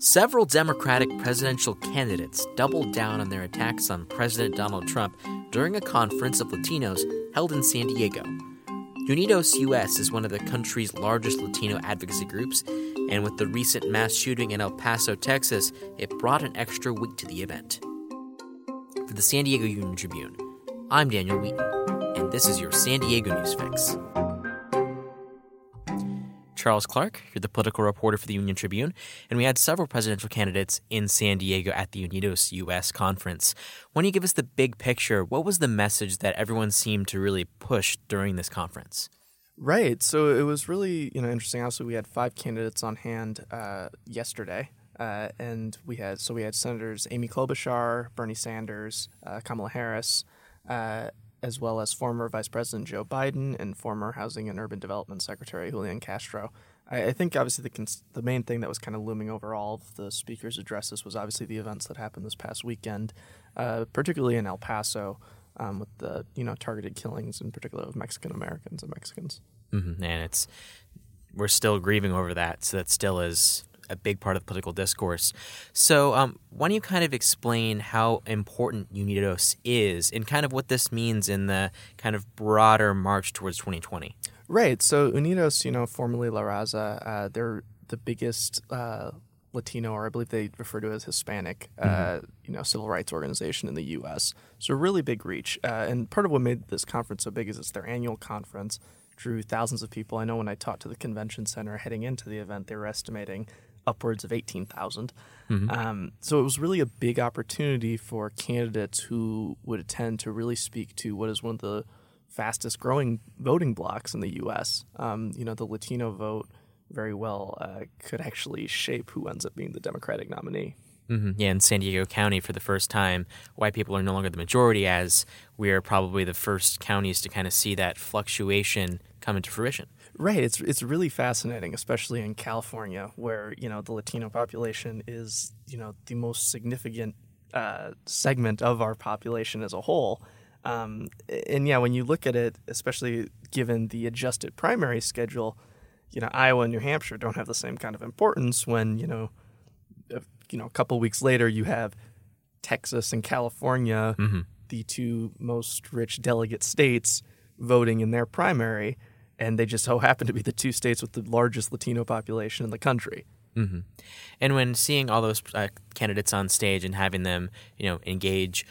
Several Democratic presidential candidates doubled down on their attacks on President Donald Trump during a conference of Latinos held in San Diego. Unidos US is one of the country's largest Latino advocacy groups, and with the recent mass shooting in El Paso, Texas, it brought an extra weight to the event. For the San Diego Union Tribune, I'm Daniel Wheaton, and this is your San Diego News Fix. Charles Clark, you're the political reporter for the Union Tribune, and we had several presidential candidates in San Diego at the Unidos US conference. When you give us the big picture, what was the message that everyone seemed to really push during this conference? Right. So it was really you know interesting. Also, we had five candidates on hand uh, yesterday, uh, and we had so we had Senators Amy Klobuchar, Bernie Sanders, uh, Kamala Harris uh, as well as former Vice President Joe Biden and former Housing and Urban Development Secretary Julian Castro. I, I think obviously the cons- the main thing that was kind of looming over all of the speakers' addresses was obviously the events that happened this past weekend, uh, particularly in El Paso. Um, with the you know targeted killings in particular of Mexican Americans and Mexicans, mm-hmm. and it's we're still grieving over that, so that still is a big part of political discourse. So, um, why don't you kind of explain how important Unidos is and kind of what this means in the kind of broader march towards 2020? Right. So, Unidos, you know, formerly La Raza, uh, they're the biggest uh, Latino, or I believe they refer to it as Hispanic, uh, mm-hmm. uh, you know, civil rights organization in the U.S. So, really big reach. Uh, and part of what made this conference so big is it's their annual conference drew thousands of people. I know when I talked to the convention center heading into the event, they were estimating upwards of 18,000. Mm-hmm. Um, so it was really a big opportunity for candidates who would attend to really speak to what is one of the fastest growing voting blocks in the U.S. Um, you know, the Latino vote very well uh, could actually shape who ends up being the Democratic nominee. Mm-hmm. Yeah, in San Diego County, for the first time, white people are no longer the majority, as we are probably the first counties to kind of see that fluctuation come into fruition. Right. It's it's really fascinating, especially in California, where you know the Latino population is you know the most significant uh, segment of our population as a whole. Um, and yeah, when you look at it, especially given the adjusted primary schedule, you know Iowa and New Hampshire don't have the same kind of importance. When you know, if, you know, a couple weeks later, you have Texas and California, mm-hmm. the two most rich delegate states, voting in their primary and they just so happen to be the two states with the largest Latino population in the country. Mm-hmm. And when seeing all those uh, candidates on stage and having them, you know, engage,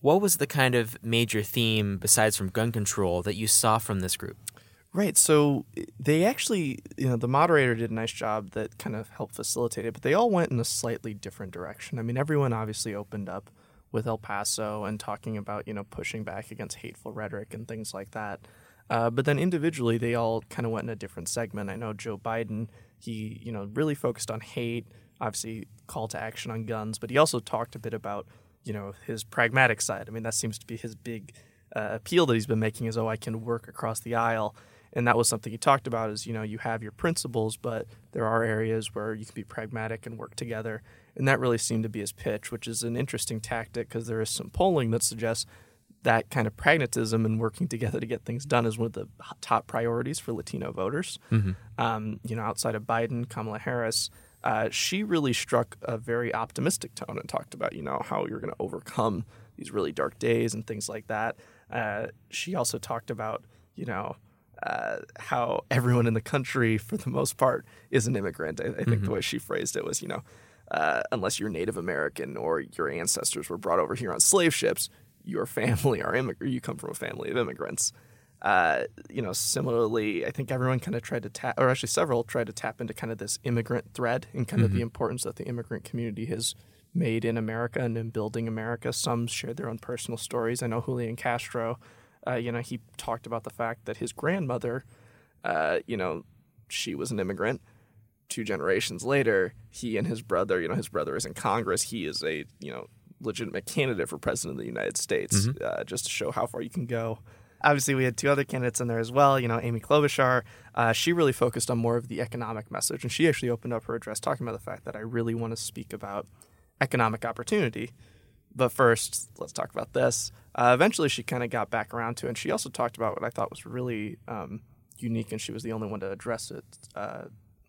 what was the kind of major theme besides from gun control that you saw from this group? Right. So they actually, you know, the moderator did a nice job that kind of helped facilitate it, but they all went in a slightly different direction. I mean, everyone obviously opened up with El Paso and talking about, you know, pushing back against hateful rhetoric and things like that. Uh, but then individually, they all kind of went in a different segment. I know Joe Biden, he you know really focused on hate, obviously call to action on guns, but he also talked a bit about you know his pragmatic side. I mean, that seems to be his big uh, appeal that he's been making is oh I can work across the aisle, and that was something he talked about is you know you have your principles, but there are areas where you can be pragmatic and work together, and that really seemed to be his pitch, which is an interesting tactic because there is some polling that suggests that kind of pragmatism and working together to get things done is one of the top priorities for Latino voters. Mm-hmm. Um, you know, outside of Biden, Kamala Harris, uh, she really struck a very optimistic tone and talked about, you know, how you're going to overcome these really dark days and things like that. Uh, she also talked about, you know, uh, how everyone in the country, for the most part, is an immigrant. I, I think mm-hmm. the way she phrased it was, you know, uh, unless you're Native American or your ancestors were brought over here on slave ships, your family are immigrant, you come from a family of immigrants. Uh, you know, similarly, I think everyone kind of tried to tap, or actually several tried to tap into kind of this immigrant thread and kind mm-hmm. of the importance that the immigrant community has made in America and in building America. Some shared their own personal stories. I know Julian Castro, uh, you know, he talked about the fact that his grandmother, uh, you know, she was an immigrant. Two generations later, he and his brother, you know, his brother is in Congress. He is a, you know, legitimate candidate for president of the United States, mm-hmm. uh, just to show how far you can go. Obviously, we had two other candidates in there as well. You know, Amy Klobuchar, uh, she really focused on more of the economic message, and she actually opened up her address talking about the fact that I really want to speak about economic opportunity. But first, let's talk about this. Uh, eventually, she kind of got back around to it, and she also talked about what I thought was really um, unique, and she was the only one to address it.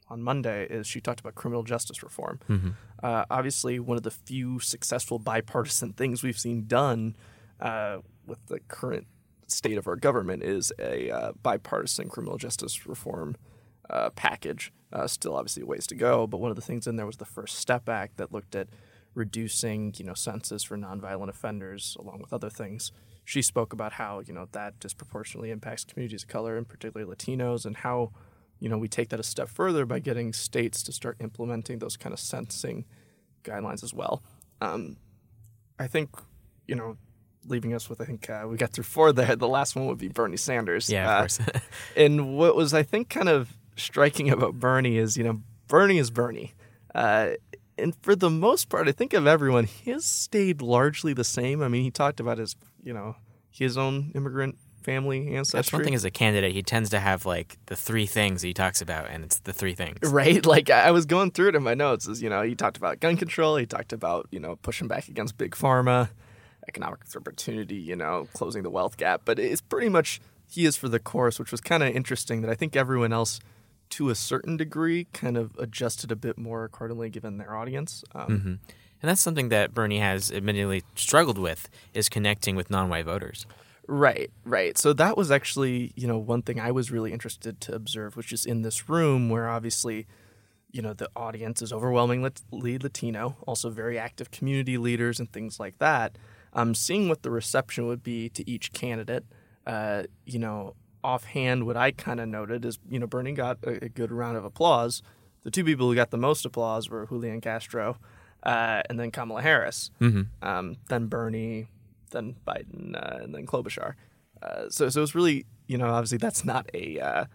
On Monday is she talked about criminal justice reform. Mm-hmm. Uh, obviously, one of the few successful bipartisan things we've seen done uh, with the current state of our government is a uh, bipartisan criminal justice reform uh, package. Uh, still, obviously, ways to go, but one of the things in there was the First Step Act that looked at reducing, you know, sentences for nonviolent offenders, along with other things. She spoke about how, you know, that disproportionately impacts communities of color, and particularly Latinos, and how, you know, we take that a step further by getting states to start implementing those kind of sentencing guidelines as well. Um, I think, you know, leaving us with, I think uh, we got through four there. The last one would be Bernie Sanders. Yeah, of Uh, course. and what was I think kind of striking about Bernie is you know Bernie is Bernie, uh, and for the most part, I think of everyone, his stayed largely the same. I mean, he talked about his you know his own immigrant family ancestry. That's one thing as a candidate, he tends to have like the three things he talks about, and it's the three things. Right, like I was going through it in my notes. Is you know he talked about gun control. He talked about you know pushing back against big pharma, economic opportunity. You know closing the wealth gap. But it's pretty much he is for the course, which was kind of interesting. That I think everyone else, to a certain degree, kind of adjusted a bit more accordingly given their audience. Um, hmm And that's something that Bernie has admittedly struggled with is connecting with non-white voters. Right, right. So that was actually, you know, one thing I was really interested to observe, which is in this room where obviously, you know, the audience is overwhelmingly Latino, also very active community leaders and things like that. Um, seeing what the reception would be to each candidate, uh, you know, offhand, what I kind of noted is, you know, Bernie got a, a good round of applause. The two people who got the most applause were Julian Castro uh, and then Kamala Harris Mm-hmm. um, then Bernie, then Biden, uh, and then Klobuchar. Uh, so, so it's really, you know, obviously that's not a, uh,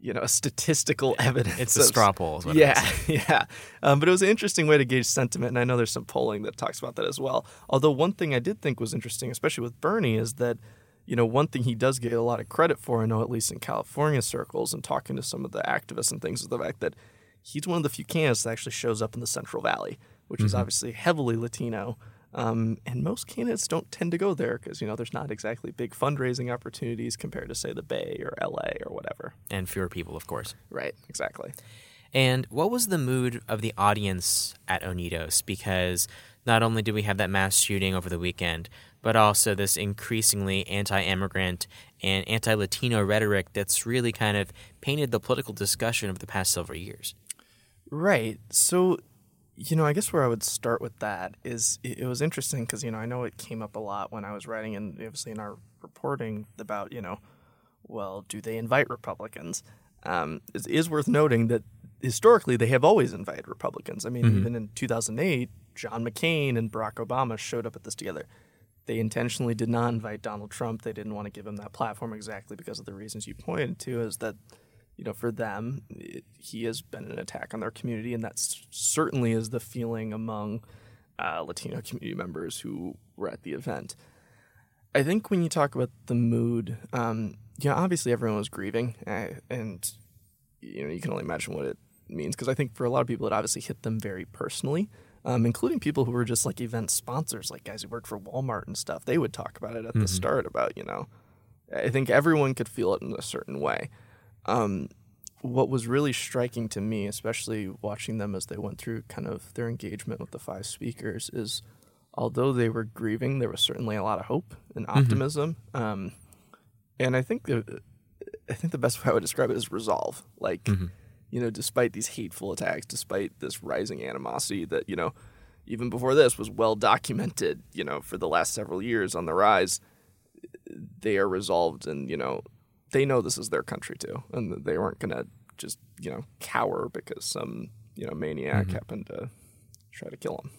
you know, a statistical evidence. It's a straw poll. Yeah, yeah. Um, but it was an interesting way to gauge sentiment, and I know there's some polling that talks about that as well. Although one thing I did think was interesting, especially with Bernie, is that, you know, one thing he does get a lot of credit for, I know at least in California circles and talking to some of the activists and things, is the fact that he's one of the few candidates that actually shows up in the Central Valley, which is obviously heavily Latino. Um, and most candidates don't tend to go there because, you know, there's not exactly big fundraising opportunities compared to, say, the Bay or LA or whatever. And fewer people, of course. Right, exactly. And what was the mood of the audience at Unidos? Because not only did we have that mass shooting over the weekend, but also this increasingly anti immigrant and anti Latino rhetoric that's really kind of painted the political discussion of the past several years. Right. So, you know, I guess where I would start with that is it, it was interesting because, you know, I know it came up a lot when I was writing and obviously in our reporting about, you know, well, do they invite Republicans? Um, it is worth noting that historically they have always invited Republicans. I mean, even in 2008, John McCain and Barack Obama showed up at this together. They intentionally did not invite Donald Trump. They didn't want to give him that platform exactly because of the reasons you pointed to, is that you know, for them, it, he has been an attack on their community, and that certainly is the feeling among uh, Latino community members who were at the event. I think when you talk about the mood, um, you know, obviously everyone was grieving, uh, and you know, you can only imagine what it means because I think for a lot of people, it obviously hit them very personally. Um, including people who were just like event sponsors, like guys who worked for Walmart and stuff. They would talk about it at the start about, you know, I think everyone could feel it in a certain way. Um, what was really striking to me, especially watching them as they went through kind of their engagement with the five speakers, is although they were grieving, there was certainly a lot of hope and optimism. Um, and I think the, I think the best way I would describe it is resolve. Like, you know, despite these hateful attacks, despite this rising animosity that you know, even before this was well documented, you know, for the last several years on the rise, they are resolved and you know they know this is their country too and they weren't gonna just you know cower because some you know maniac happened to try to kill them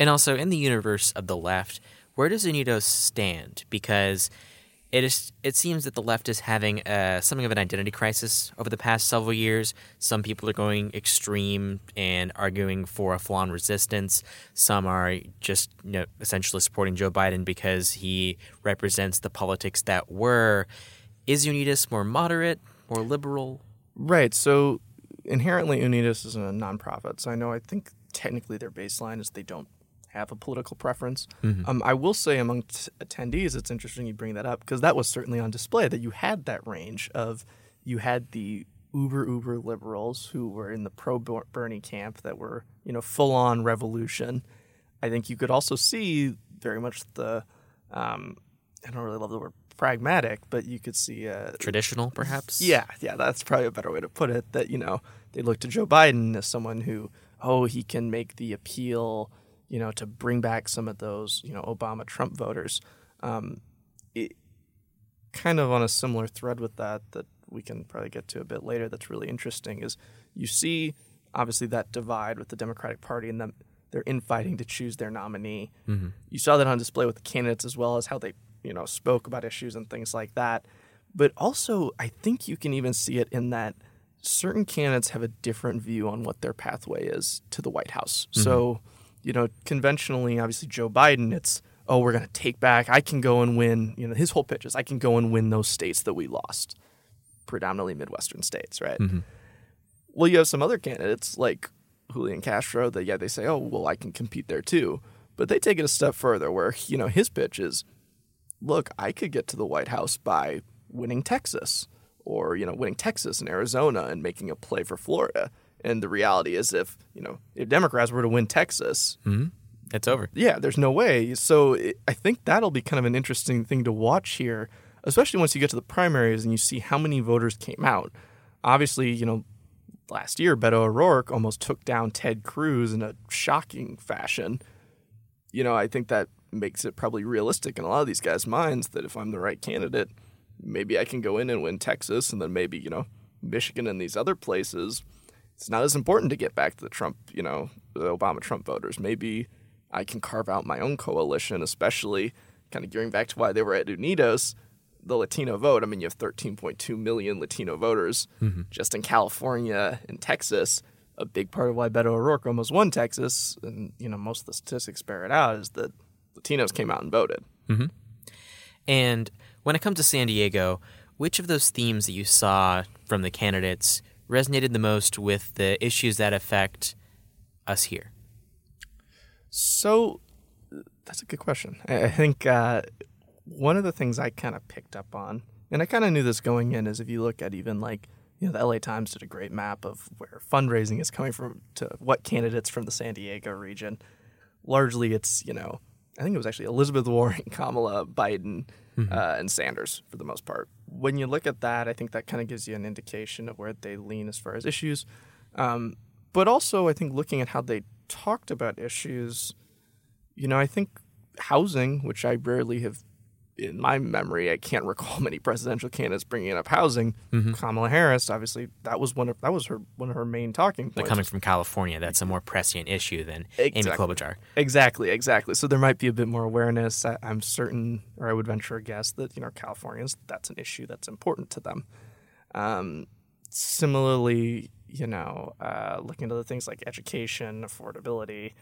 And also, in the universe of the left, where does Unidos stand? Because it is. It seems that the left is having uh, something of an identity crisis over the past several years. Some people are going extreme and arguing for a flaw in resistance. Some are just, you know, essentially supporting Joe Biden because he represents the politics that were. Is Unidos more moderate, more liberal? right so inherently Unidos is a nonprofit so i know i think technically their baseline is they don't have a political preference um, i will say among t- attendees it's interesting you bring that up because that was certainly on display that you had that range of you had the uber uber liberals who were in the pro Bernie camp that were you know full on revolution. I think you could also see very much the um, I don't really love the word pragmatic, but you could see uh, traditional, perhaps. Yeah, yeah, that's probably a better way to put it. That you know they look to Joe Biden as someone who oh he can make the appeal, you know, to bring back some of those you know Obama Trump voters. Um, it, kind of on a similar thread with that that we can probably get to a bit later. That's really interesting is you see obviously that divide with the Democratic Party and them they're infighting to choose their nominee. Mm-hmm. You saw that on display with the candidates as well as how they you know spoke about issues and things like that. But also, I think you can even see it in that certain candidates have a different view on what their pathway is to the White House. Mm-hmm. So, you know, conventionally, obviously Joe Biden, it's oh, we're going to take back. I can go and win. You know, his whole pitch is I can go and win those states that we lost, predominantly Midwestern states, right? Mm-hmm. Well, you have some other candidates like Julian Castro that yeah, they say, oh, well, I can compete there too, but they take it a step further, where you know his pitch is look, I could get to the White House by winning Texas or, you know, winning Texas and Arizona and making a play for Florida. And the reality is if, you know, if Democrats were to win Texas, mm-hmm. it's over. Yeah, there's no way. So it, I think that'll be kind of an interesting thing to watch here, especially once you get to the primaries and you see how many voters came out. Obviously, you know, last year Beto O'Rourke almost took down Ted Cruz in a shocking fashion. You know, I think that makes it probably realistic in a lot of these guys' minds that if I'm the right candidate, maybe I can go in and win Texas and then maybe, you know, Michigan and these other places. It's not as important to get back to the Trump, you know, the Obama Trump voters. Maybe I can carve out my own coalition, especially kind of gearing back to why they were at Unidos, the Latino vote. I mean, you have 13.2 million Latino voters mm-hmm. just in California and Texas. A big part of why Beto O'Rourke almost won Texas, and you know most of the statistics bear it out, is that Latinos came out and voted. Mm-hmm. And when it comes to San Diego, which of those themes that you saw from the candidates resonated the most with the issues that affect us here? So that's a good question. I think uh, one of the things I kind of picked up on, and I kind of knew this going in, is if you look at even like you know the LA Times did a great map of where fundraising is coming from to what candidates from the San Diego region. Largely, it's you know I think it was actually Elizabeth Warren, Kamala, Biden, mm-hmm. uh, and Sanders for the most part. When you look at that, I think that kind of gives you an indication of where they lean as far as issues. Um, but also, I think looking at how they talked about issues, you know, I think housing, which I rarely have in my memory, I can't recall many presidential candidates bringing up housing. Mm-hmm. Kamala Harris, obviously, that was one of that was her one of her main talking points. But coming from California, that's a more prescient issue than exactly. Amy Klobuchar. Exactly, exactly. So there might be a bit more awareness. I, am certain, or I would venture a guess that you know Californians, that's an issue that's important to them. Um, similarly, you know, uh, looking at other things like education, affordability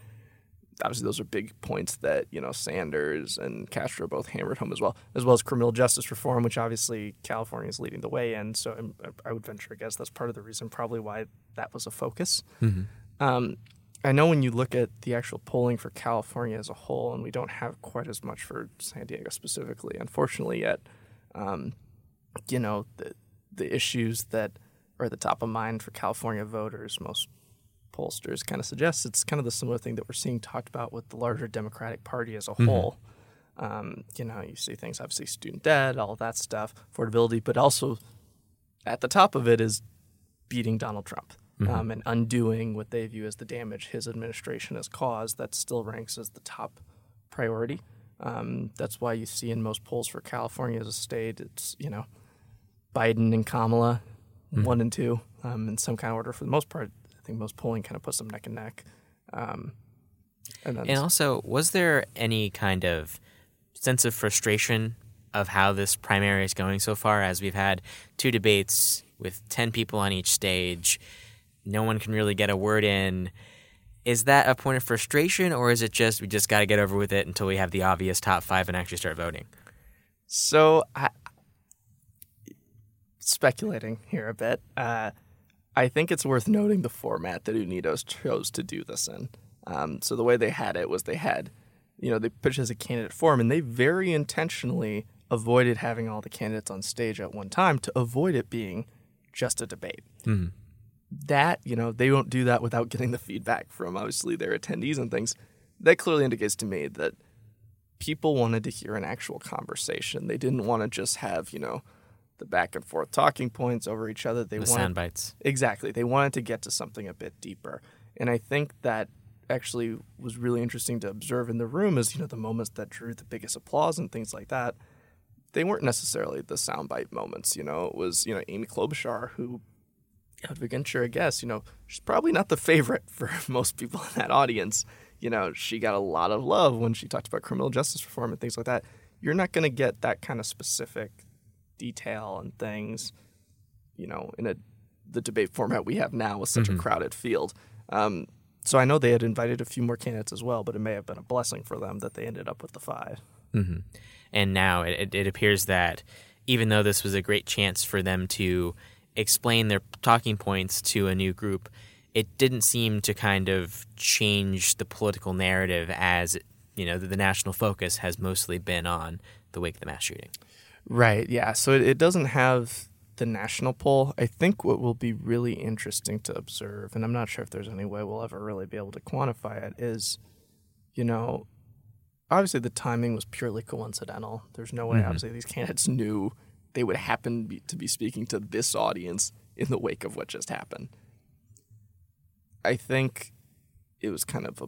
obviously those are big points that you know Sanders and Castro both hammered home as well, as well as criminal justice reform, which obviously California is leading the way in. So I would venture a guess that's part of the reason, probably why that was a focus. Mm-hmm. Um, I know when you look at the actual polling for California as a whole, and we don't have quite as much for San Diego specifically, unfortunately, yet. Um, you know the the issues that are at the top of mind for California voters, most pollsters kind of suggests it's kind of the similar thing that we're seeing talked about with the larger Democratic Party as a mm-hmm. whole. Um, you know, you see things obviously student debt, all that stuff, affordability, but also at the top of it is beating Donald Trump mm-hmm. um, and undoing what they view as the damage his administration has caused. That still ranks as the top priority. Um, that's why you see in most polls for California as a state, it's you know Biden and Kamala, mm-hmm. one and two, um, in some kind of order for the most part think most polling kind of puts them neck and neck. Um, and, and also, was there any kind of sense of frustration of how this primary is going so far? As we've had two debates with 10 people on each stage, no one can really get a word in. Is that a point of frustration, or is it just we just got to get over with it until we have the obvious top five and actually start voting? So, I, speculating here a bit. Uh, I think it's worth noting the format that Unidos chose to do this in. Um, so the way they had it was they had, you know, they pitched as a candidate forum, and they very intentionally avoided having all the candidates on stage at one time to avoid it being just a debate. Mm-hmm. That, you know, they don't do that without getting the feedback from obviously their attendees and things. That clearly indicates to me that people wanted to hear an actual conversation. They didn't want to just have, you know, the back and forth talking points over each other. They The wanted sound bites. Exactly. They wanted to get to something a bit deeper. And I think that actually was really interesting to observe in the room is, you know, the moments that drew the biggest applause and things like that. They weren't necessarily the soundbite moments, you know. It was, you know, Amy Klobuchar who I would venture a guess, you know, she's probably not the favorite for most people in that audience. You know, she got a lot of love when she talked about criminal justice reform and things like that. You're not going to get that kind of specific detail and things, you know, in a the debate format we have now with such a crowded field. Um, so I know they had invited a few more candidates as well, but it may have been a blessing for them that they ended up with the five. Mm-hmm. And now it, it, it appears that even though this was a great chance for them to explain their talking points to a new group, it didn't seem to kind of change the political narrative as you know the, the national focus has mostly been on the wake of the mass shooting. Right. Yeah. So it, it doesn't have the national poll. I think what will be really interesting to observe, and I'm not sure if there's any way we'll ever really be able to quantify it, is, you know, obviously the timing was purely coincidental. There's no way, mm-hmm. obviously, these candidates knew they would happen be, to be speaking to this audience in the wake of what just happened. I think it was kind of a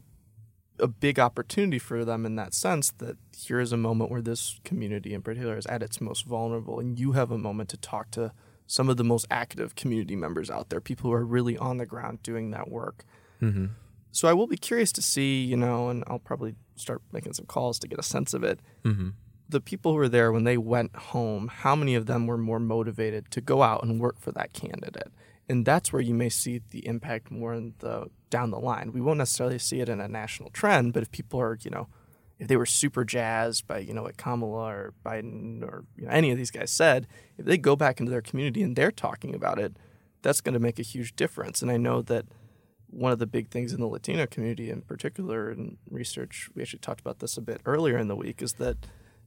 a big opportunity for them in that sense that here is a moment where this community in particular is at its most vulnerable and you have a moment to talk to some of the most active community members out there people who are really on the ground doing that work Mm-hmm. so i will be curious to see you know and i'll probably start making some calls to get a sense of it Mm-hmm. the people who were there when they went home how many of them were more motivated to go out and work for that candidate and that's where you may see the impact more in the down the line. We won't necessarily see it in a national trend, but if people are, you know, if they were super jazzed by, you know, what Kamala or Biden or you know, any of these guys said, if they go back into their community and they're talking about it, that's going to make a huge difference. And I know that one of the big things in the Latino community in particular in research, we actually talked about this a bit earlier in the week, is that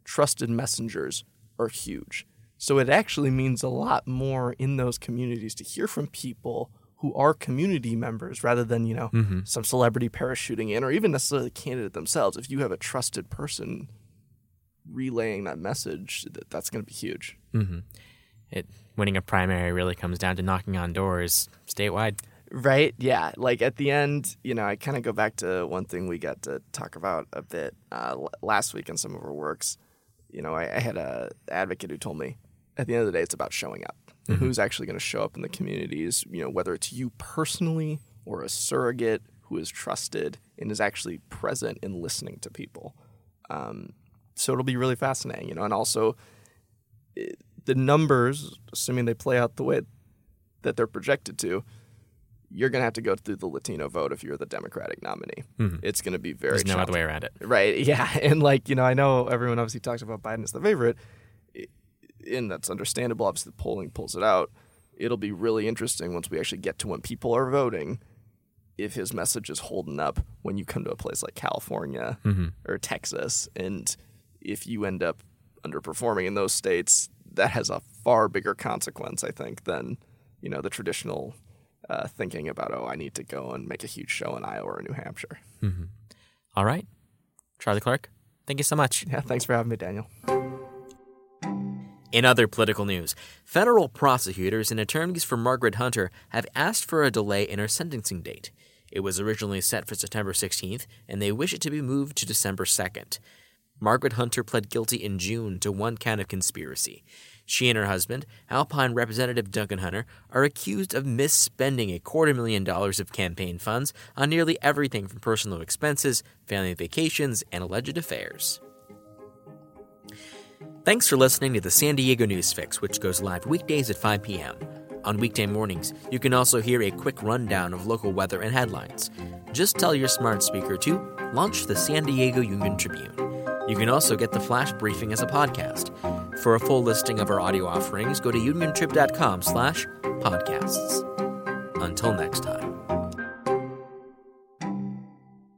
trusted messengers are huge. So it actually means a lot more in those communities to hear from people who are community members rather than, you know, some celebrity parachuting in or even necessarily the candidate themselves. If you have a trusted person relaying that message, that, that's going to be huge. Mm-hmm. It winning a primary really comes down to knocking on doors statewide. Right? Yeah. Like at the end, you know, I kind of go back to one thing we got to talk about a bit uh, l- last week in some of our works. You know, I, I had a advocate who told me at the end of the day, it's about showing up. And who's actually going to show up in the communities? You know, whether it's you personally or a surrogate who is trusted and is actually present in listening to people. Um, so it'll be really fascinating, you know, and also it, the numbers, assuming they play out the way that they're projected to, you're going to have to go through the Latino vote if you're the Democratic nominee. Mm-hmm. It's going to be very There's no other way around it. Right. Yeah. And like, you know, I know everyone obviously talks about Biden as the favorite, i- and that's understandable. Obviously, the polling pulls it out. It'll be really interesting once we actually get to when people are voting if his message is holding up when you come to a place like California or Texas. And if you end up underperforming in those states, that has a far bigger consequence, I think, than, you know, the traditional uh, thinking about, oh, I need to go and make a huge show in Iowa or New Hampshire. All right. Charlie Clark, thank you so much. Yeah. Thanks for having me, Daniel. In other political news, federal prosecutors and attorneys for Margaret Hunter have asked for a delay in her sentencing date. It was originally set for September 16th, and they wish it to be moved to December 2nd. Margaret Hunter pled guilty in June to one count of conspiracy. She and her husband, Alpine Representative Duncan Hunter, are accused of misspending a quarter million dollars of campaign funds on nearly everything from personal expenses, family vacations, and alleged affairs. Thanks for listening to the San Diego News Fix, which goes live weekdays at 5 p.m. On weekday mornings, you can also hear a quick rundown of local weather and headlines. Just tell your smart speaker to launch the San Diego Union Tribune. You can also get the flash briefing as a podcast. For a full listing of our audio offerings, go to uniontrib.com slash podcasts. Until next time.